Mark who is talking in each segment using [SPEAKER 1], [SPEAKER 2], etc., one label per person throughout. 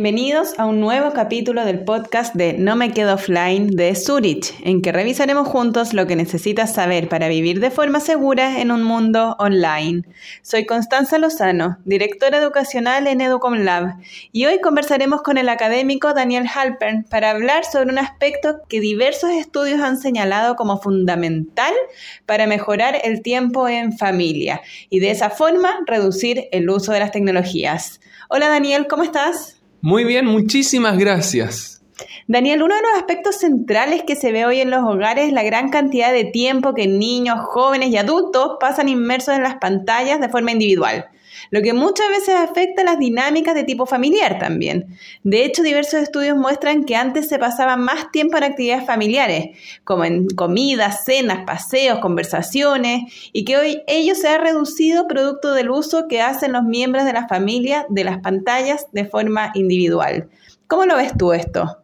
[SPEAKER 1] Bienvenidos a un nuevo capítulo del podcast de No me quedo offline de Zurich, en que revisaremos juntos lo que necesitas saber para vivir de forma segura en un mundo online. Soy Constanza Lozano, directora educacional en Educom Lab, y hoy conversaremos con el académico Daniel Halpern para hablar sobre un aspecto que diversos estudios han señalado como fundamental para mejorar el tiempo en familia y de esa forma reducir el uso de las tecnologías. Hola Daniel, ¿cómo estás?
[SPEAKER 2] Muy bien, muchísimas gracias.
[SPEAKER 1] Daniel, uno de los aspectos centrales que se ve hoy en los hogares es la gran cantidad de tiempo que niños, jóvenes y adultos pasan inmersos en las pantallas de forma individual lo que muchas veces afecta las dinámicas de tipo familiar también. De hecho, diversos estudios muestran que antes se pasaba más tiempo en actividades familiares, como en comidas, cenas, paseos, conversaciones, y que hoy ello se ha reducido producto del uso que hacen los miembros de la familia de las pantallas de forma individual. ¿Cómo lo ves tú esto?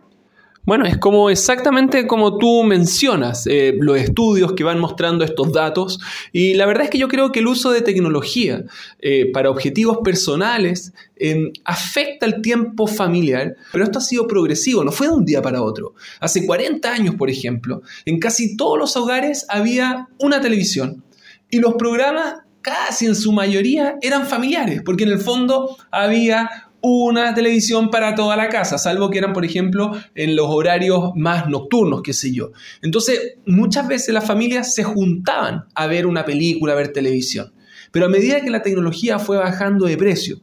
[SPEAKER 2] Bueno, es como exactamente como tú mencionas, eh, los estudios que van mostrando estos datos y la verdad es que yo creo que el uso de tecnología eh, para objetivos personales em, afecta el tiempo familiar, pero esto ha sido progresivo, no fue de un día para otro. Hace 40 años, por ejemplo, en casi todos los hogares había una televisión y los programas casi en su mayoría eran familiares, porque en el fondo había una televisión para toda la casa, salvo que eran, por ejemplo, en los horarios más nocturnos, qué sé yo. Entonces, muchas veces las familias se juntaban a ver una película, a ver televisión. Pero a medida que la tecnología fue bajando de precio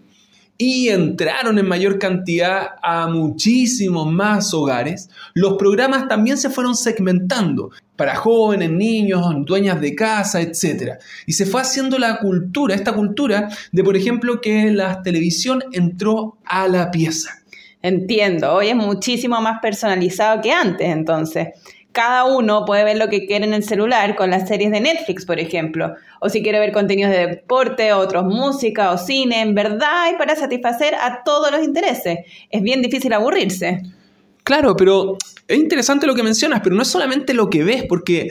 [SPEAKER 2] y entraron en mayor cantidad a muchísimos más hogares, los programas también se fueron segmentando para jóvenes, niños, dueñas de casa, etc. Y se fue haciendo la cultura, esta cultura de, por ejemplo, que la televisión entró a la pieza.
[SPEAKER 1] Entiendo, hoy es muchísimo más personalizado que antes, entonces cada uno puede ver lo que quiere en el celular con las series de Netflix, por ejemplo. O si quiere ver contenidos de deporte, otros música o cine, en verdad hay para satisfacer a todos los intereses. Es bien difícil aburrirse.
[SPEAKER 2] Claro, pero es interesante lo que mencionas, pero no es solamente lo que ves, porque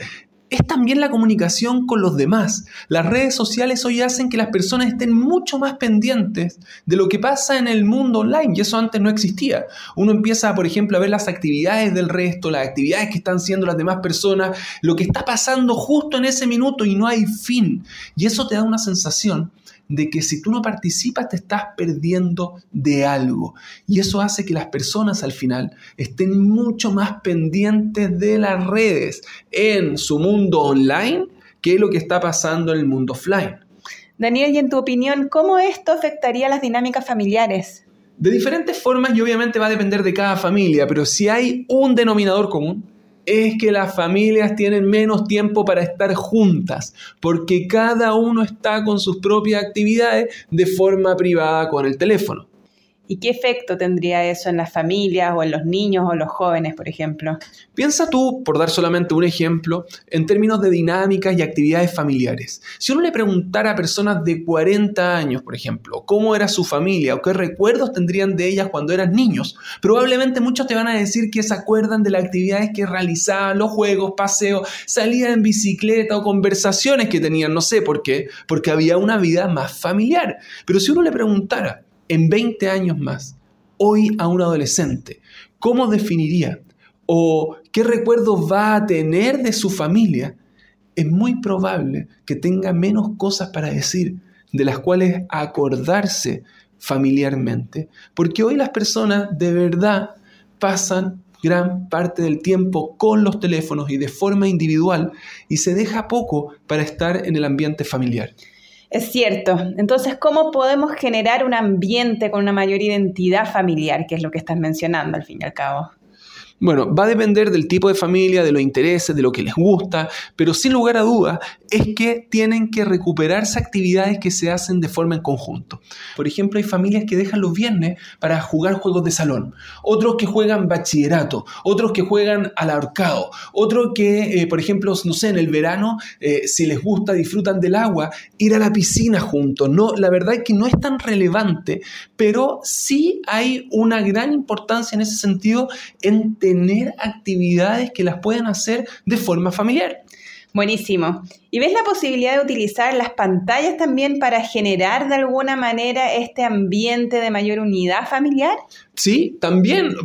[SPEAKER 2] es también la comunicación con los demás. Las redes sociales hoy hacen que las personas estén mucho más pendientes de lo que pasa en el mundo online y eso antes no existía. Uno empieza, por ejemplo, a ver las actividades del resto, las actividades que están haciendo las demás personas, lo que está pasando justo en ese minuto y no hay fin. Y eso te da una sensación de que si tú no participas te estás perdiendo de algo. Y eso hace que las personas al final estén mucho más pendientes de las redes en su mundo online que lo que está pasando en el mundo offline.
[SPEAKER 1] Daniel, y en tu opinión, ¿cómo esto afectaría las dinámicas familiares?
[SPEAKER 2] De diferentes formas y obviamente va a depender de cada familia, pero si hay un denominador común, es que las familias tienen menos tiempo para estar juntas, porque cada uno está con sus propias actividades de forma privada con el teléfono.
[SPEAKER 1] ¿Y qué efecto tendría eso en las familias o en los niños o los jóvenes, por ejemplo?
[SPEAKER 2] Piensa tú, por dar solamente un ejemplo, en términos de dinámicas y actividades familiares. Si uno le preguntara a personas de 40 años, por ejemplo, cómo era su familia o qué recuerdos tendrían de ellas cuando eran niños, probablemente muchos te van a decir que se acuerdan de las actividades que realizaban, los juegos, paseos, salían en bicicleta o conversaciones que tenían, no sé por qué, porque había una vida más familiar. Pero si uno le preguntara, en 20 años más, hoy a un adolescente, ¿cómo definiría o qué recuerdos va a tener de su familia? Es muy probable que tenga menos cosas para decir de las cuales acordarse familiarmente, porque hoy las personas de verdad pasan gran parte del tiempo con los teléfonos y de forma individual y se deja poco para estar en el ambiente familiar.
[SPEAKER 1] Es cierto. Entonces, ¿cómo podemos generar un ambiente con una mayor identidad familiar, que es lo que estás mencionando al fin y al cabo?
[SPEAKER 2] Bueno, va a depender del tipo de familia, de los intereses, de lo que les gusta, pero sin lugar a dudas es que tienen que recuperarse actividades que se hacen de forma en conjunto. Por ejemplo, hay familias que dejan los viernes para jugar juegos de salón, otros que juegan bachillerato, otros que juegan al ahorcado, otros que, eh, por ejemplo, no sé, en el verano, eh, si les gusta, disfrutan del agua, ir a la piscina juntos. No, la verdad es que no es tan relevante, pero sí hay una gran importancia en ese sentido en tener actividades que las puedan hacer de forma familiar.
[SPEAKER 1] Buenísimo. ¿Y ves la posibilidad de utilizar las pantallas también para generar de alguna manera este ambiente de mayor unidad familiar?
[SPEAKER 2] Sí, también.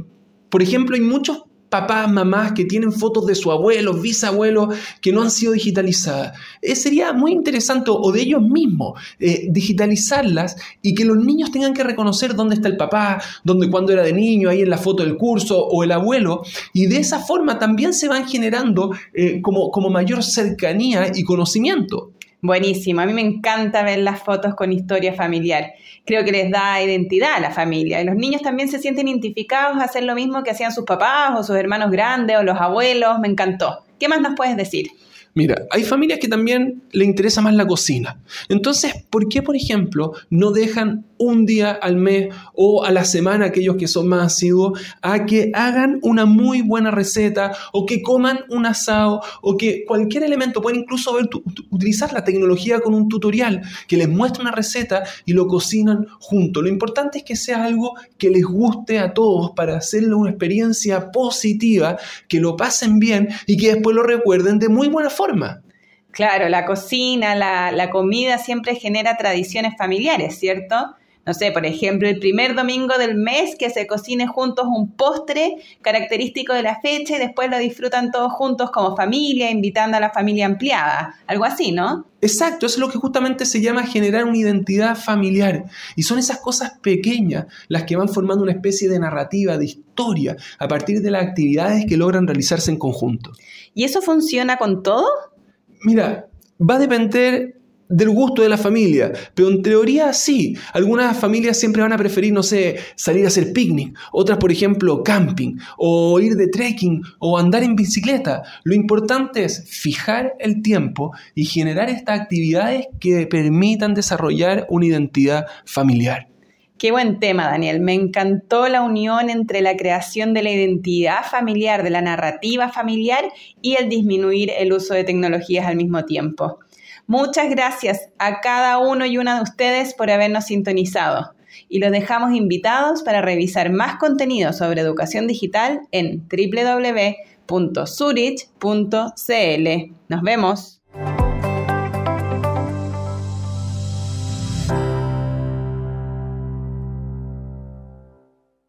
[SPEAKER 2] Por ejemplo, hay muchos papás, mamás que tienen fotos de su abuelo, bisabuelo, que no han sido digitalizadas. Eh, sería muy interesante, o de ellos mismos, eh, digitalizarlas y que los niños tengan que reconocer dónde está el papá, dónde cuando era de niño, ahí en la foto del curso, o el abuelo, y de esa forma también se van generando eh, como, como mayor cercanía y conocimiento.
[SPEAKER 1] Buenísimo, a mí me encanta ver las fotos con historia familiar. Creo que les da identidad a la familia. Y los niños también se sienten identificados a hacer lo mismo que hacían sus papás o sus hermanos grandes o los abuelos. Me encantó. ¿Qué más nos puedes decir?
[SPEAKER 2] Mira, hay familias que también le interesa más la cocina. Entonces, ¿por qué, por ejemplo, no dejan un día al mes o a la semana aquellos que son más asiduos a que hagan una muy buena receta o que coman un asado o que cualquier elemento, pueden incluso ver, utilizar la tecnología con un tutorial que les muestre una receta y lo cocinan juntos. Lo importante es que sea algo que les guste a todos para hacerlo una experiencia positiva, que lo pasen bien y que después lo recuerden de muy buena forma.
[SPEAKER 1] Claro, la cocina, la, la comida siempre genera tradiciones familiares, ¿cierto? No sé, por ejemplo, el primer domingo del mes que se cocine juntos un postre característico de la fecha y después lo disfrutan todos juntos como familia, invitando a la familia ampliada. Algo así, ¿no?
[SPEAKER 2] Exacto, eso es lo que justamente se llama generar una identidad familiar. Y son esas cosas pequeñas las que van formando una especie de narrativa, de historia, a partir de las actividades que logran realizarse en conjunto.
[SPEAKER 1] ¿Y eso funciona con todo?
[SPEAKER 2] Mira, va a depender del gusto de la familia, pero en teoría sí. Algunas familias siempre van a preferir, no sé, salir a hacer picnic, otras, por ejemplo, camping, o ir de trekking, o andar en bicicleta. Lo importante es fijar el tiempo y generar estas actividades que permitan desarrollar una identidad familiar.
[SPEAKER 1] Qué buen tema, Daniel. Me encantó la unión entre la creación de la identidad familiar, de la narrativa familiar y el disminuir el uso de tecnologías al mismo tiempo. Muchas gracias a cada uno y una de ustedes por habernos sintonizado y los dejamos invitados para revisar más contenido sobre educación digital en www.zurich.cl. Nos vemos.